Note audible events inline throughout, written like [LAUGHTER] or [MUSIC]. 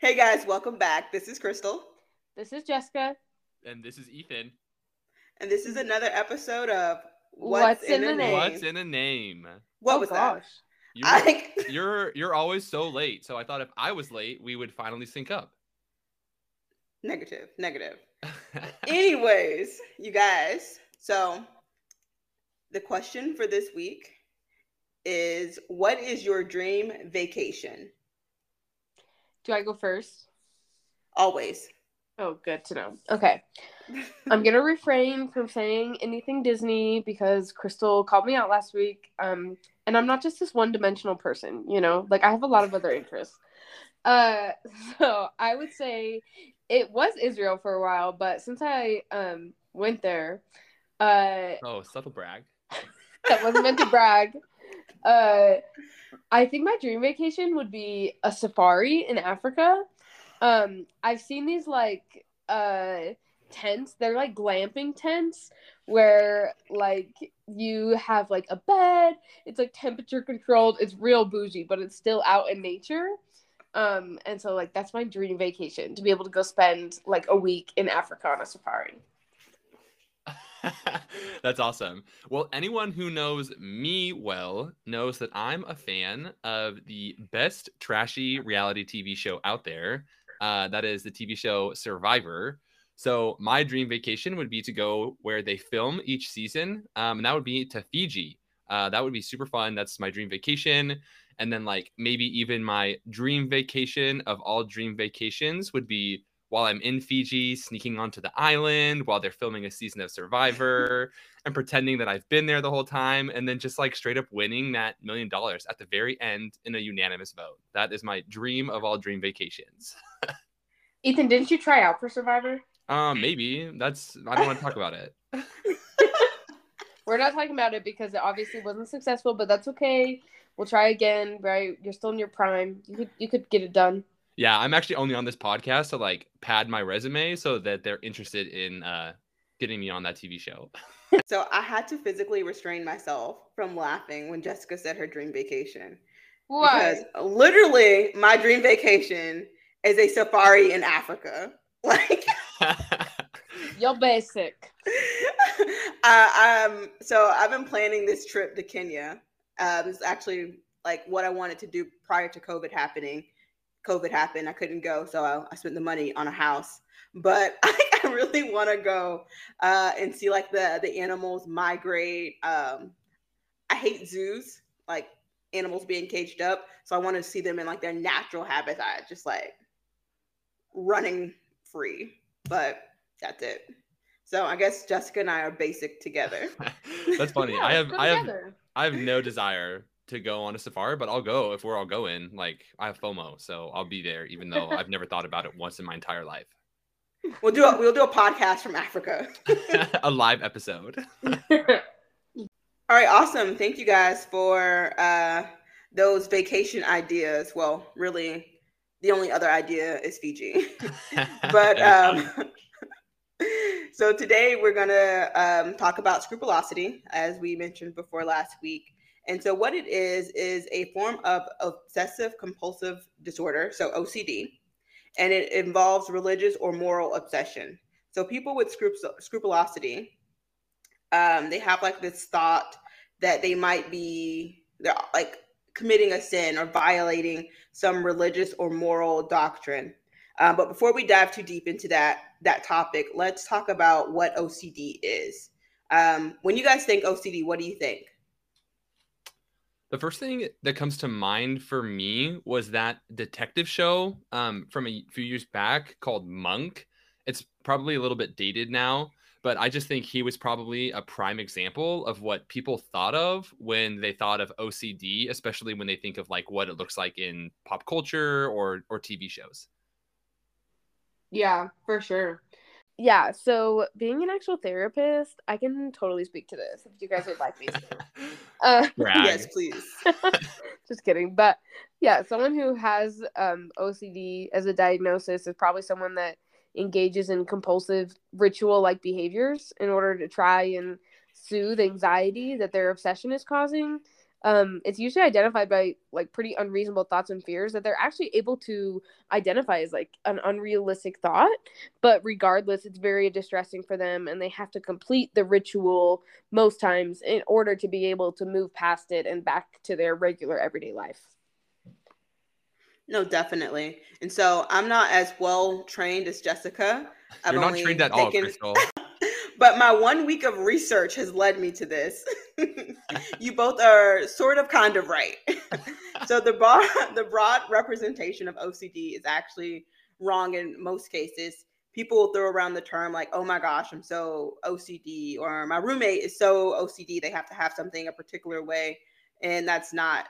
Hey guys, welcome back. This is Crystal. This is Jessica. And this is Ethan. And this is another episode of What's, in, a name? What's in a name? What oh, was gosh. You're, that? I, [LAUGHS] you're you're always so late. So I thought if I was late, we would finally sync up. negative, negative. [LAUGHS] Anyways, you guys, so the question for this week is what is your dream vacation? Do I go first? Always. Oh, good to know. Okay. [LAUGHS] I'm gonna refrain from saying anything Disney because Crystal called me out last week. Um, and I'm not just this one-dimensional person, you know. Like I have a lot of other interests. Uh, [LAUGHS] so I would say it was Israel for a while, but since I um went there, uh, oh, subtle brag. that wasn't meant to brag. [LAUGHS] Uh, I think my dream vacation would be a safari in Africa. Um, I've seen these like uh tents. They're like glamping tents where like you have like a bed. It's like temperature controlled. It's real bougie, but it's still out in nature. Um, and so like that's my dream vacation to be able to go spend like a week in Africa on a safari. [LAUGHS] That's awesome. Well, anyone who knows me well knows that I'm a fan of the best trashy reality TV show out there. Uh, that is the TV show Survivor. So my dream vacation would be to go where they film each season, um, and that would be to Fiji. Uh, that would be super fun. That's my dream vacation. And then like maybe even my dream vacation of all dream vacations would be while I'm in Fiji, sneaking onto the island while they're filming a season of Survivor [LAUGHS] and pretending that I've been there the whole time, and then just like straight up winning that million dollars at the very end in a unanimous vote. That is my dream of all dream vacations. [LAUGHS] Ethan, didn't you try out for Survivor? Um, maybe that's I don't want to talk about it. [LAUGHS] We're not talking about it because it obviously wasn't successful, but that's okay. We'll try again, right? You're still in your prime. You could you could get it done. Yeah, I'm actually only on this podcast to like pad my resume so that they're interested in uh getting me on that TV show. [LAUGHS] so I had to physically restrain myself from laughing when Jessica said her dream vacation. Why? Because literally my dream vacation is a safari in Africa. [LAUGHS] Like [LAUGHS] You're basic. uh, um, so I've been planning this trip to Kenya. Uh, this is actually like what I wanted to do prior to COVID happening. COVID happened, I couldn't go, so I, I spent the money on a house. But [LAUGHS] I, I really want to go uh, and see like the the animals migrate. Um, I hate zoos, like animals being caged up, so I want to see them in like their natural habitat, just like running free. But that's it. So I guess Jessica and I are basic together. [LAUGHS] That's funny. Yeah, I have let's I have. I have no desire to go on a safari, but I'll go if we're all going. Like I have FOMO, so I'll be there, even though I've never thought about it once in my entire life. We'll do a, we'll do a podcast from Africa. [LAUGHS] [LAUGHS] a live episode. [LAUGHS] All right, awesome. Thank you guys for uh, those vacation ideas. Well, really, the only other idea is Fiji. but um, so today we're gonna um, talk about scrupulosity, as we mentioned before last week. And so, what it is is a form of obsessive compulsive disorder, so OCD, and it involves religious or moral obsession. So, people with scrup- scrupulosity, um, they have like this thought that they might be they're like committing a sin or violating some religious or moral doctrine. Um, but before we dive too deep into that that topic, let's talk about what OCD is. Um, when you guys think OCD, what do you think? The first thing that comes to mind for me was that detective show um, from a few years back called Monk. It's probably a little bit dated now, but I just think he was probably a prime example of what people thought of when they thought of OCD, especially when they think of like what it looks like in pop culture or or TV shows. Yeah, for sure. Yeah, so being an actual therapist, I can totally speak to this if you guys would like me to. [LAUGHS] Uh, [LAUGHS] Yes, please. [LAUGHS] just kidding. But yeah, someone who has um, OCD as a diagnosis is probably someone that engages in compulsive ritual like behaviors in order to try and soothe anxiety that their obsession is causing. Um, it's usually identified by like pretty unreasonable thoughts and fears that they're actually able to identify as like an unrealistic thought. But regardless, it's very distressing for them, and they have to complete the ritual most times in order to be able to move past it and back to their regular everyday life. No, definitely. And so I'm not as well trained as Jessica. I've You're not trained at taken... all, Crystal. [LAUGHS] but my one week of research has led me to this. [LAUGHS] you both are sort of kind of right. [LAUGHS] so the broad, the broad representation of OCD is actually wrong in most cases. People will throw around the term like, "Oh my gosh, I'm so OCD," or "My roommate is so OCD they have to have something a particular way," and that's not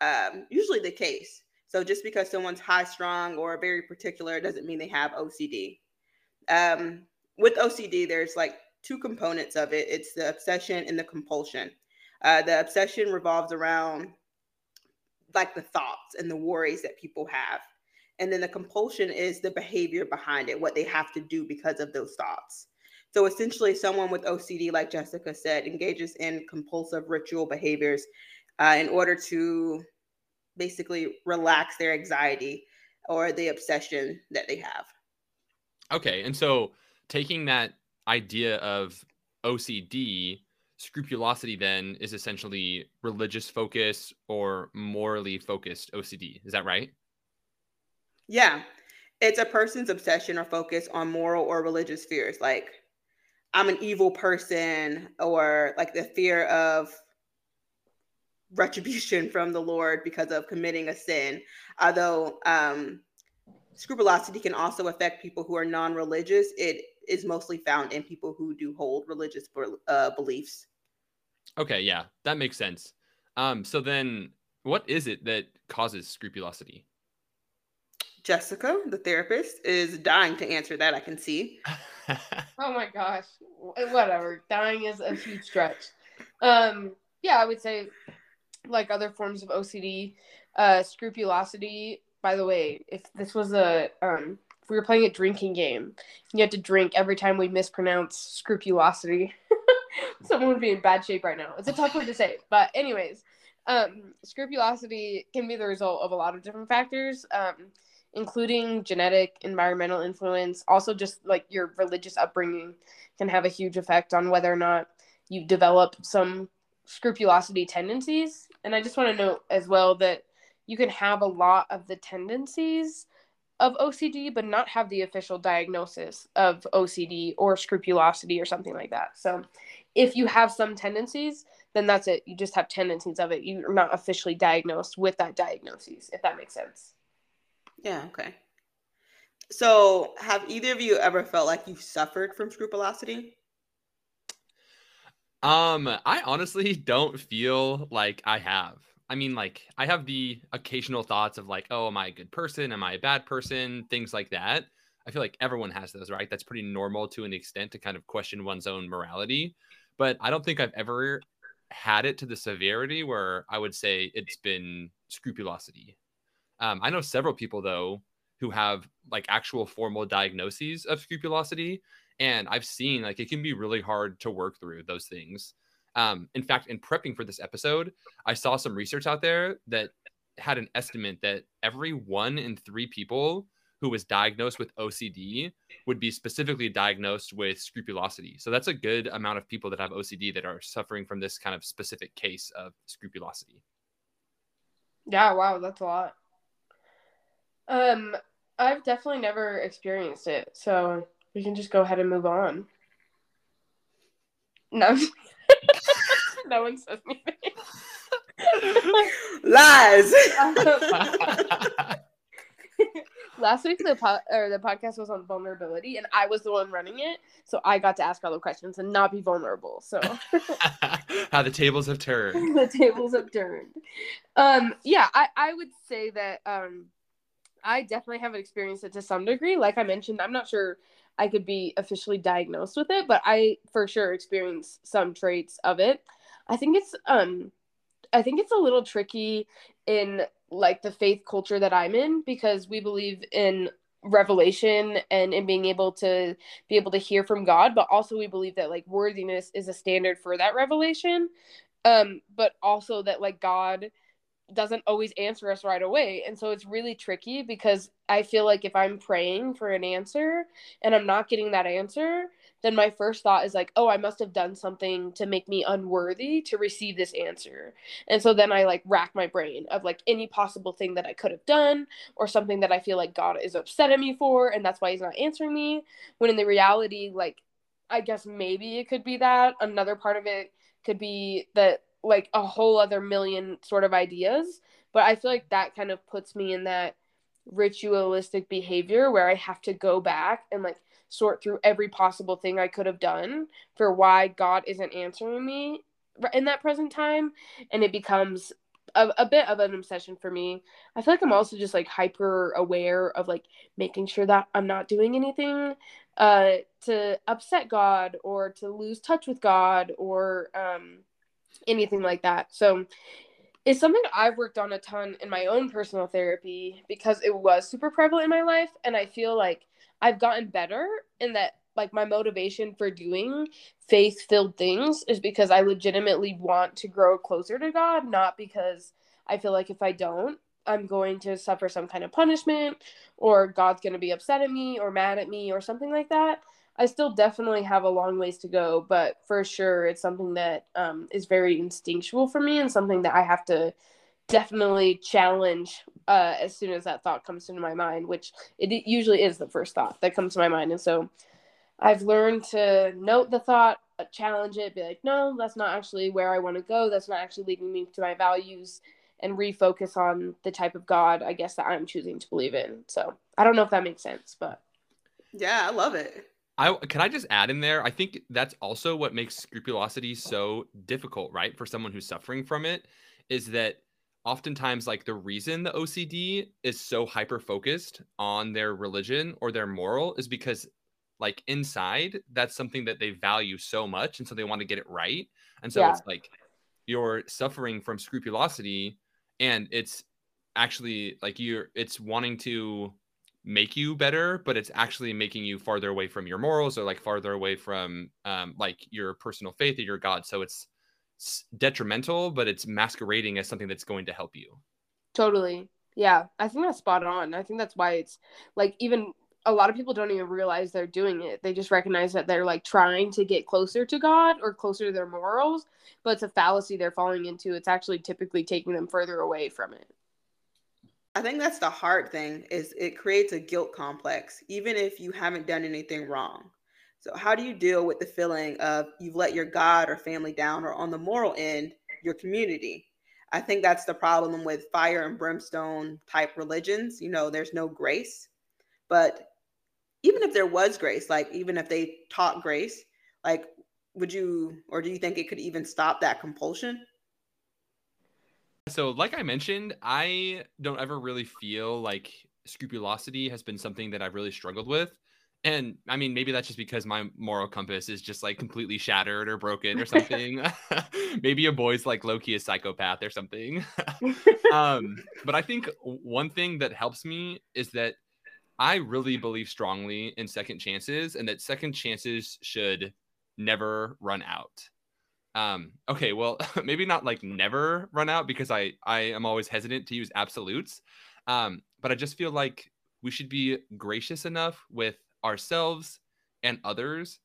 um, usually the case. So just because someone's high strung or very particular doesn't mean they have OCD. Um, with OCD, there's like two components of it it's the obsession and the compulsion. Uh, the obsession revolves around like the thoughts and the worries that people have. And then the compulsion is the behavior behind it, what they have to do because of those thoughts. So essentially, someone with OCD, like Jessica said, engages in compulsive ritual behaviors uh, in order to basically relax their anxiety or the obsession that they have. Okay. And so taking that idea of OCD, scrupulosity then is essentially religious focus or morally focused OCD. Is that right? Yeah. It's a person's obsession or focus on moral or religious fears, like I'm an evil person, or like the fear of retribution from the Lord because of committing a sin. Although um, scrupulosity can also affect people who are non-religious, it is mostly found in people who do hold religious uh, beliefs. Okay, yeah, that makes sense. Um, so then, what is it that causes scrupulosity? Jessica, the therapist, is dying to answer that. I can see. [LAUGHS] oh my gosh, whatever. Dying is a huge stretch. Um, yeah, I would say, like other forms of OCD, uh, scrupulosity. By the way, if this was a um, we were playing a drinking game, you had to drink every time we mispronounce scrupulosity. [LAUGHS] Someone would be in bad shape right now. It's a tough word to say, but anyways, um, scrupulosity can be the result of a lot of different factors, um, including genetic, environmental influence. Also, just like your religious upbringing can have a huge effect on whether or not you develop some scrupulosity tendencies. And I just want to note as well that you can have a lot of the tendencies of OCD, but not have the official diagnosis of OCD or scrupulosity or something like that. So, if you have some tendencies, then that's it. You just have tendencies of it. You're not officially diagnosed with that diagnosis, if that makes sense. Yeah, okay. So, have either of you ever felt like you suffered from scrupulosity? Um, I honestly [LAUGHS] don't feel like I have. I mean, like, I have the occasional thoughts of like, oh, am I a good person? Am I a bad person? Things like that. I feel like everyone has those, right? That's pretty normal to an extent to kind of question one's own morality. But I don't think I've ever had it to the severity where I would say it's been scrupulosity. Um, I know several people, though, who have like actual formal diagnoses of scrupulosity. And I've seen like it can be really hard to work through those things. Um, in fact, in prepping for this episode, I saw some research out there that had an estimate that every one in three people who was diagnosed with OCD would be specifically diagnosed with scrupulosity. So that's a good amount of people that have OCD that are suffering from this kind of specific case of scrupulosity. Yeah, wow, that's a lot. Um, I've definitely never experienced it, so we can just go ahead and move on. [LAUGHS] No. [LAUGHS] no one says anything. [LAUGHS] Lies. [LAUGHS] Last week the po- or the podcast was on vulnerability, and I was the one running it, so I got to ask all the questions and not be vulnerable. So how the tables have turned. the tables have turned. Um, yeah, I I would say that um, I definitely have experienced it to some degree. Like I mentioned, I'm not sure I could be officially diagnosed with it, but I for sure experience some traits of it. I think it's um I think it's a little tricky in like the faith culture that I'm in because we believe in revelation and in being able to be able to hear from God, but also we believe that like worthiness is a standard for that revelation. um but also that like god doesn't always answer us right away and so it's really tricky because i feel like if i'm praying for an answer and i'm not getting that answer then my first thought is like, oh, I must have done something to make me unworthy to receive this answer. And so then I like rack my brain of like any possible thing that I could have done or something that I feel like God is upset at me for and that's why he's not answering me. When in the reality, like, I guess maybe it could be that. Another part of it could be that like a whole other million sort of ideas. But I feel like that kind of puts me in that ritualistic behavior where I have to go back and like sort through every possible thing I could have done for why God isn't answering me in that present time. And it becomes a, a bit of an obsession for me. I feel like I'm also just like hyper aware of like making sure that I'm not doing anything uh, to upset God or to lose touch with God or um, anything like that. So it's something I've worked on a ton in my own personal therapy because it was super prevalent in my life. And I feel like I've gotten better in that like my motivation for doing faith filled things is because I legitimately want to grow closer to God, not because I feel like if I don't, I'm going to suffer some kind of punishment or God's going to be upset at me or mad at me or something like that. I still definitely have a long ways to go, but for sure it's something that um, is very instinctual for me and something that I have to definitely challenge uh, as soon as that thought comes into my mind, which it usually is the first thought that comes to my mind. And so I've learned to note the thought, uh, challenge it, be like, no, that's not actually where I want to go. That's not actually leading me to my values, and refocus on the type of God, I guess, that I'm choosing to believe in. So I don't know if that makes sense, but. Yeah, I love it. I can I just add in there. I think that's also what makes scrupulosity so difficult, right? For someone who's suffering from it, is that oftentimes like the reason the OCD is so hyper focused on their religion or their moral is because like inside that's something that they value so much and so they want to get it right. And so yeah. it's like you're suffering from scrupulosity and it's actually like you're it's wanting to make you better but it's actually making you farther away from your morals or like farther away from um like your personal faith or your god so it's detrimental, but it's masquerading as something that's going to help you. Totally. Yeah, I think that's spot on. I think that's why it's like even a lot of people don't even realize they're doing it. They just recognize that they're like trying to get closer to God or closer to their morals, but it's a fallacy they're falling into. It's actually typically taking them further away from it. I think that's the hard thing is it creates a guilt complex even if you haven't done anything wrong. So, how do you deal with the feeling of you've let your God or family down, or on the moral end, your community? I think that's the problem with fire and brimstone type religions. You know, there's no grace. But even if there was grace, like even if they taught grace, like would you or do you think it could even stop that compulsion? So, like I mentioned, I don't ever really feel like scrupulosity has been something that I've really struggled with. And I mean, maybe that's just because my moral compass is just like completely shattered or broken or something. [LAUGHS] maybe a boy's like low key a psychopath or something. [LAUGHS] um, but I think one thing that helps me is that I really believe strongly in second chances and that second chances should never run out. Um, okay, well, [LAUGHS] maybe not like never run out because I I am always hesitant to use absolutes. Um, but I just feel like we should be gracious enough with ourselves and others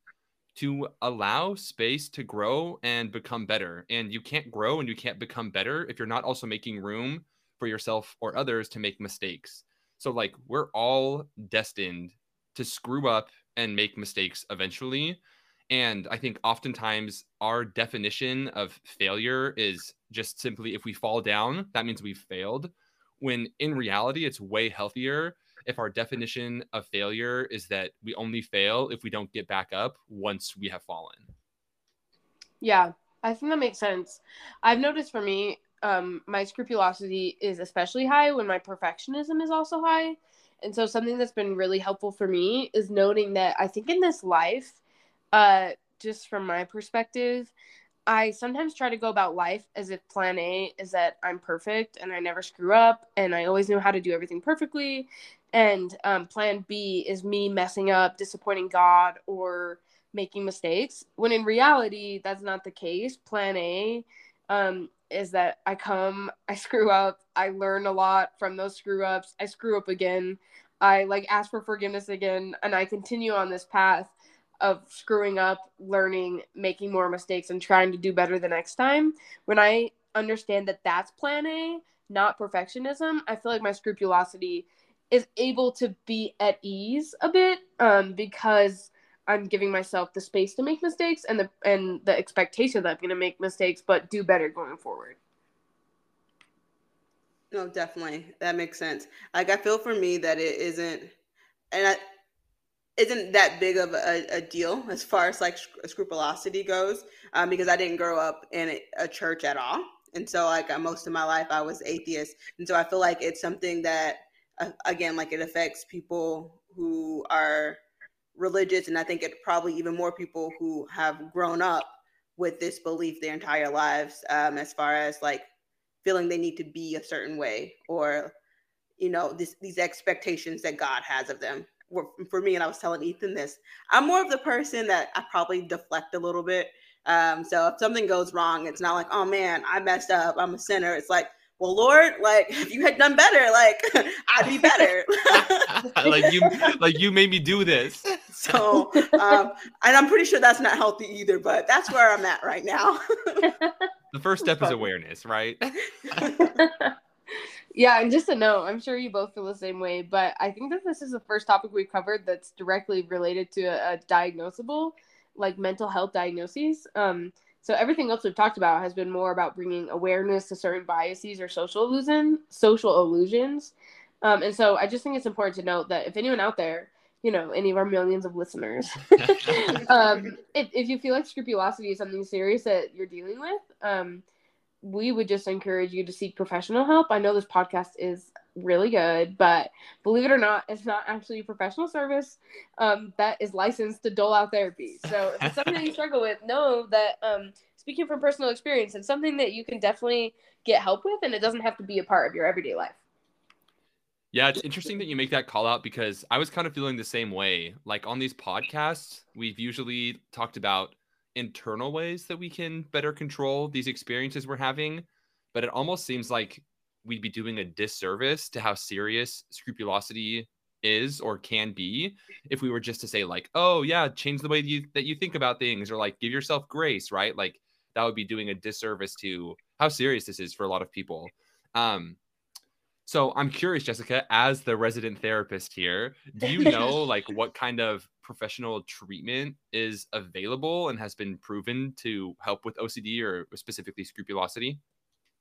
to allow space to grow and become better. And you can't grow and you can't become better if you're not also making room for yourself or others to make mistakes. So, like, we're all destined to screw up and make mistakes eventually. And I think oftentimes our definition of failure is just simply if we fall down, that means we've failed. When in reality, it's way healthier if our definition of failure is that we only fail if we don't get back up once we have fallen. Yeah, I think that makes sense. I've noticed for me, um, my scrupulosity is especially high when my perfectionism is also high. And so, something that's been really helpful for me is noting that I think in this life, uh, just from my perspective, I sometimes try to go about life as if plan A is that I'm perfect and I never screw up and I always know how to do everything perfectly. And um, plan b is me messing up disappointing god or making mistakes when in reality that's not the case. Plan a um, is that I come, [LAUGHS] I screw up, I learn a lot from those screw ups, I screw up again, I like ask for forgiveness again, and I continue on this path of screwing up, learning, making more mistakes, and trying to do better the next time. When I understand that that's plan A, not perfectionism, I feel like my scrupulosity is able to be at ease a bit um, because I'm giving myself the space to make mistakes and the and the expectation that I'm going to make mistakes, but do better going forward. No, definitely, that makes sense. Like I feel for me that it isn't, and I isn't that big of a, a deal as far as like scrupulosity goes, um, because I didn't grow up in a, church at all, and so like uh, most of my life I was atheist, and so I feel like it's something that, uh, again, like it affects people who are religious, and I think it probably even more people who have grown up with this belief their entire lives, um, as far as like feeling they need to be a certain way or you know this, these expectations that God has of them. For me, and I was telling Ethan this, I'm more of the person that I probably deflect a little bit. Um, so if something goes wrong, it's not like, oh man, I messed up, I'm a sinner. It's like, well, Lord, like [LAUGHS] if you had done better, like [LAUGHS] I'd be better. [LAUGHS] like you, like you made me do this. so, um, and I'm pretty sure that's not healthy either. But that's where I'm at right now. the first step is awareness, right? Yeah, and just a note, I'm sure you both feel the same way. But I think that this is the first topic we've covered that's directly related to a, a diagnosable, like mental health diagnoses. Um, so everything else we've talked about has been more about bringing awareness to certain biases or social illusion, social illusions. Um, and so I just think it's important to note that if anyone out there, you know, any of our millions of listeners, [LAUGHS] um, if, if you feel like scrupulosity is something serious that you're dealing with, um, we would just encourage you to seek professional help. I know this podcast is really good, but believe it or not, it's not actually a professional service um, that is licensed to dole out therapy. So if it's something you struggle with, [LAUGHS] know that um, speaking from personal experience, it's something that you can definitely get help with, and it doesn't have to be a part of your everyday life. Yeah, it's interesting that you make that call out because I was kind of feeling the same way. Like on these podcasts, we've usually talked about internal ways that we can better control these experiences we're having. But it almost seems like we'd be doing a disservice to how serious scrupulosity is or can be if we were just to say like oh yeah change the way you, that you think about things or like give yourself grace right like that would be doing a disservice to how serious this is for a lot of people um so i'm curious jessica as the resident therapist here do you know [LAUGHS] like what kind of professional treatment is available and has been proven to help with OCD or specifically scrupulosity?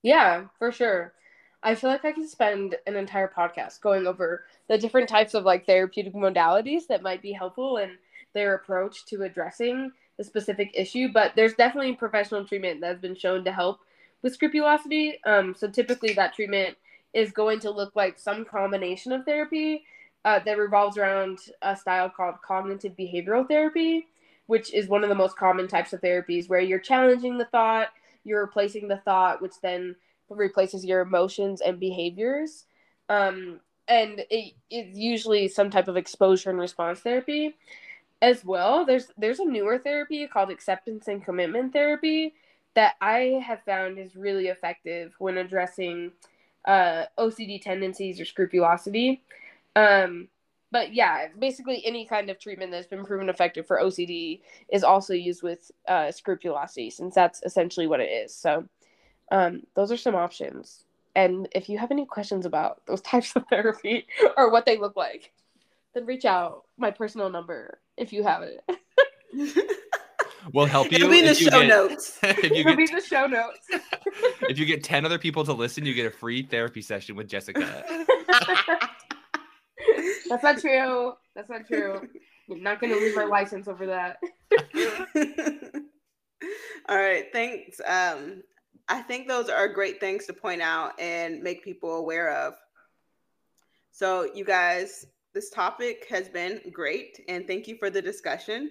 Yeah, for sure. I feel like I can spend an entire podcast going over the different types of like therapeutic modalities that might be helpful in their approach to addressing the specific issue. But there's definitely professional treatment that has been shown to help with scrupulosity. Um, so typically, that treatment is going to look like some combination of therapy uh, that revolves around a style called cognitive behavioral therapy, which is one of the most common types of therapies where you're challenging the thought, you're replacing the thought, which then replaces your emotions and behaviors. Um, and it, it's usually some type of exposure and response therapy as well. There's there's a newer therapy called acceptance and commitment therapy that I have found is really effective when addressing uh, OCD tendencies or scrupulosity. Um, but yeah, basically any kind of treatment that's been proven effective for OCD is also used with uh, scrupulosity, since that's essentially what it is. So, um, those are some options. And if you have any questions about those [LAUGHS] types of therapy or what they look like, then reach out. My personal number, if you have it. [LAUGHS] we'll help you. It'll be in the show get, notes. [LAUGHS] if you It'll get, be the show notes. if you get 10 other people to listen, you get a free therapy session with Jessica. That's not true. That's not true. You're not going to lose my license over that. [LAUGHS] All right. Thanks. Um, I think those are great things to point out and make people aware of. So, you guys, this topic has been great. And thank you for the discussion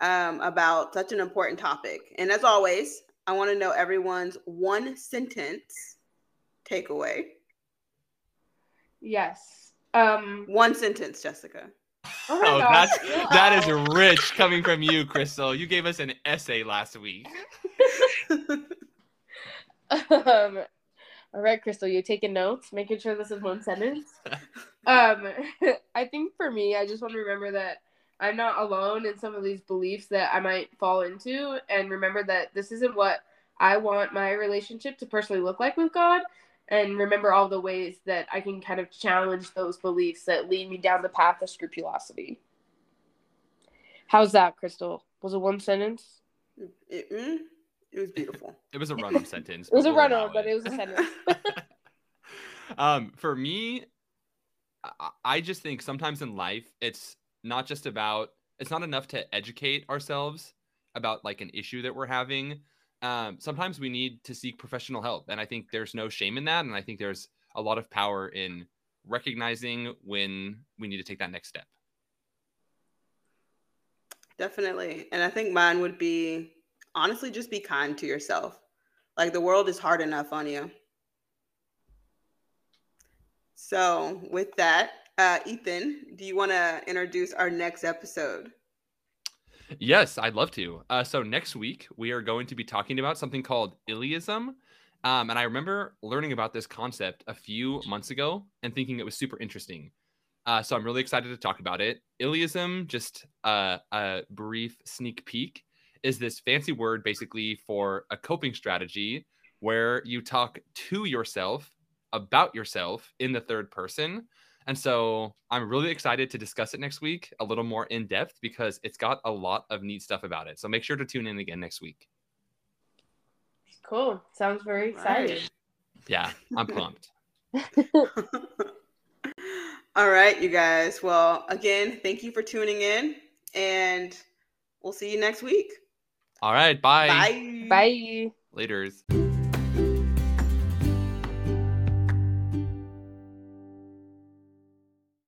um, about such an important topic. And as always, I want to know everyone's one sentence takeaway. Yes. Um, One sentence, Jessica. Oh, oh that's [LAUGHS] that is rich coming from you, Crystal. You gave us an essay last week. Um, all right, Crystal, you taking notes, making sure this is one sentence. um, [LAUGHS] I think for me, I just want to remember that I'm not alone in some of these beliefs that I might fall into, and remember that this isn't what I want my relationship to personally look like with God. And remember all the ways that I can kind of challenge those beliefs that lead me down the path of scrupulosity. How's that, Crystal? Was it one sentence? It, mm, it was beautiful. [LAUGHS] It was a run-on sentence. It was a run on, but it was a sentence. [LAUGHS] [LAUGHS] um, for me, I- I just think sometimes in life, it's not just about, it's not enough to educate ourselves about like an issue that we're having. Um, sometimes we need to seek professional help. And I think there's no shame in that. And I think there's a lot of power in recognizing when we need to take that next step. Definitely. And I think mine would be honestly just be kind to yourself. Like the world is hard enough on you. So, with that, uh, Ethan, do you want to introduce our next episode? Yes, I'd love to. Uh, so next week we are going to be talking about something called Illeism, um, and I remember learning about this concept a few months ago and thinking it was super interesting. Uh, so I'm really excited to talk about it. Illeism, just uh, a brief sneak peek, is this fancy word basically for a coping strategy where you talk to yourself about yourself in the third person. And so I'm really excited to discuss it next week a little more in depth because it's got a lot of neat stuff about it. So make sure to tune in again next week. cool. Sounds very exciting. Right. Yeah, I'm pumped. [LAUGHS] [LAUGHS] All right, you guys. Well, again, thank you for tuning in, and we'll see you next week. All right, bye. Bye. Bye. Laters.